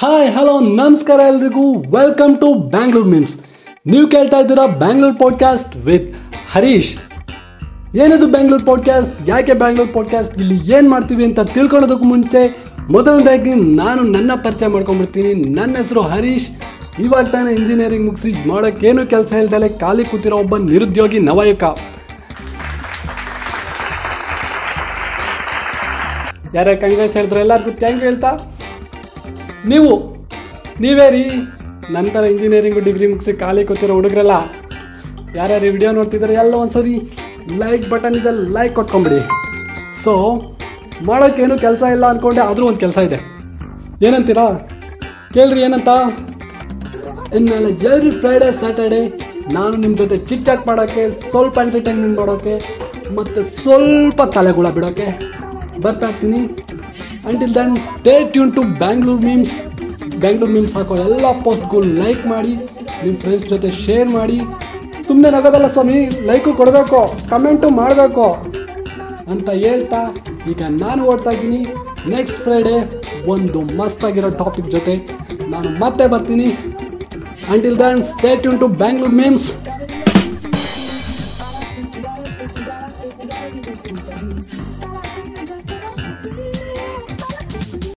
Hi hello ನಮಸ್ಕಾರ ಎಲ್ರಿಗೂ. Welcome to Bangalore means ನೀವು ಕೇಳ್ತಾ ಇದ್ದೀರಾ ಬ್ಯಾಂಗ್ಳೂರ್ ಪಾಡ್ಕಾಸ್ಟ್ ವಿತ್ ಹರೀಶ್. ಏನದು ಬ್ಯಾಂಗ್ಳೂರ್ ಪಾಡ್ಕಾಸ್ಟ್ ಯಾಕೆ ಬ್ಯಾಂಗ್ಳೂರ್ ಪಾಡ್ಕಾಸ್ಟ್ ಇಲ್ಲಿ ಏನು ಮಾಡ್ತೀವಿ ಅಂತ ತಿಳ್ಕೊಳ್ಳೋದಕ್ಕೆ ಮುಂಚೆ ಮೊದಲನೇದಾಗಿ ನಾನು ನನ್ನ ಪರಿಚಯ ಮಾಡ್ಕೊಂಡ್ಬಿಡ್ತೀನಿ. ನನ್ನ ಹೆಸರು ಹರೀಶ್. ಇವಾಗ ತಾನೇ ಇಂಜಿನಿಯರಿಂಗ್ ಮುಗಿಸಿ ಮಾಡೋಕ್ಕೇನು ಕೆಲಸ ಇಲ್ದಲೆ ಖಾಲಿ ಕೂತಿರೋ ಒಬ್ಬ ನಿರುದ್ಯೋಗಿ ನವಯುಗ. ಯಾರೇ ಕಂಗ್ರೆಸ್ ಹೇಳಿದ್ರು ಎಲ್ಲರಿಗೂ ಥ್ಯಾಂಕ್ ಹೇಳ್ತಾ. ನೀವು, ನೀವೇ ರೀ, ನಂತರ ಇಂಜಿನಿಯರಿಂಗು ಡಿಗ್ರಿ ಮುಗಿಸಿ ಖಾಲಿ ಕೂತಿರೋ ಹುಡುಗರೆಲ್ಲ, ಯಾರ್ಯಾರು ವಿಡಿಯೋ ನೋಡ್ತಿದ್ದಾರೆ ಎಲ್ಲ ಒಂದ್ಸರಿ ಲೈಕ್ ಬಟನ್ ಇದೆ ಲೈಕ್ ಕೊಟ್ಕೊಂಬಿಡಿ. ಸೊ ಮಾಡೋಕ್ಕೇನು ಕೆಲಸ ಇಲ್ಲ ಅಂದ್ಕೊಂಡೆ ಆದರೂ ಒಂದು ಕೆಲಸ ಇದೆ. ಏನಂತೀರಾ? ಕೇಳ್ರಿ ಏನಂತ? ಇನ್ಮೇಲೆ ಎವ್ರಿ ಫ್ರೈಡೇ ಸ್ಯಾಟರ್ಡೇ ನಾನು ನಿಮ್ಮ ಜೊತೆ ಚಿಟ್ ಚಾಟ್ ಮಾಡೋಕ್ಕೆ ಸ್ವಲ್ಪ ಎಂಟರ್ಟೈನ್ಮೆಂಟ್ ಮಾಡೋಕ್ಕೆ ಮತ್ತು ಸ್ವಲ್ಪ ತಲೆಗುಳ ಬಿಡೋಕ್ಕೆ ಬರ್ತಾ until then stay tuned to Bangalore memes Bangalore memes ಹಾಕೋ ಎಲ್ಲ ಪೋಸ್ಟ್ಗಳು ಲೈಕ್ ಮಾಡಿ ನಿಮ್ಮ ಫ್ರೆಂಡ್ಸ್ ಜೊತೆ ಶೇರ್ ಮಾಡಿ. ಸುಮ್ಮನೆ ನಗೋದಲ್ಲ ಸ್ವಾಮಿ ಲೈಕು ಕೊಡಬೇಕು ಕಮೆಂಟು ಮಾಡಬೇಕು ಅಂತ ಹೇಳ್ತಾ ಈಗ ನಾನು ಓಡ್ತಾ ಇದ್ದೀನಿ. ನೆಕ್ಸ್ಟ್ ಫ್ರೈಡೇ ಒಂದು ಮಸ್ತಾಗಿರೋ ಟಾಪಿಕ್ ಜೊತೆ ನಾನು ಮತ್ತೆ ಬರ್ತೀನಿ. Until then stay tuned to Bangalore memes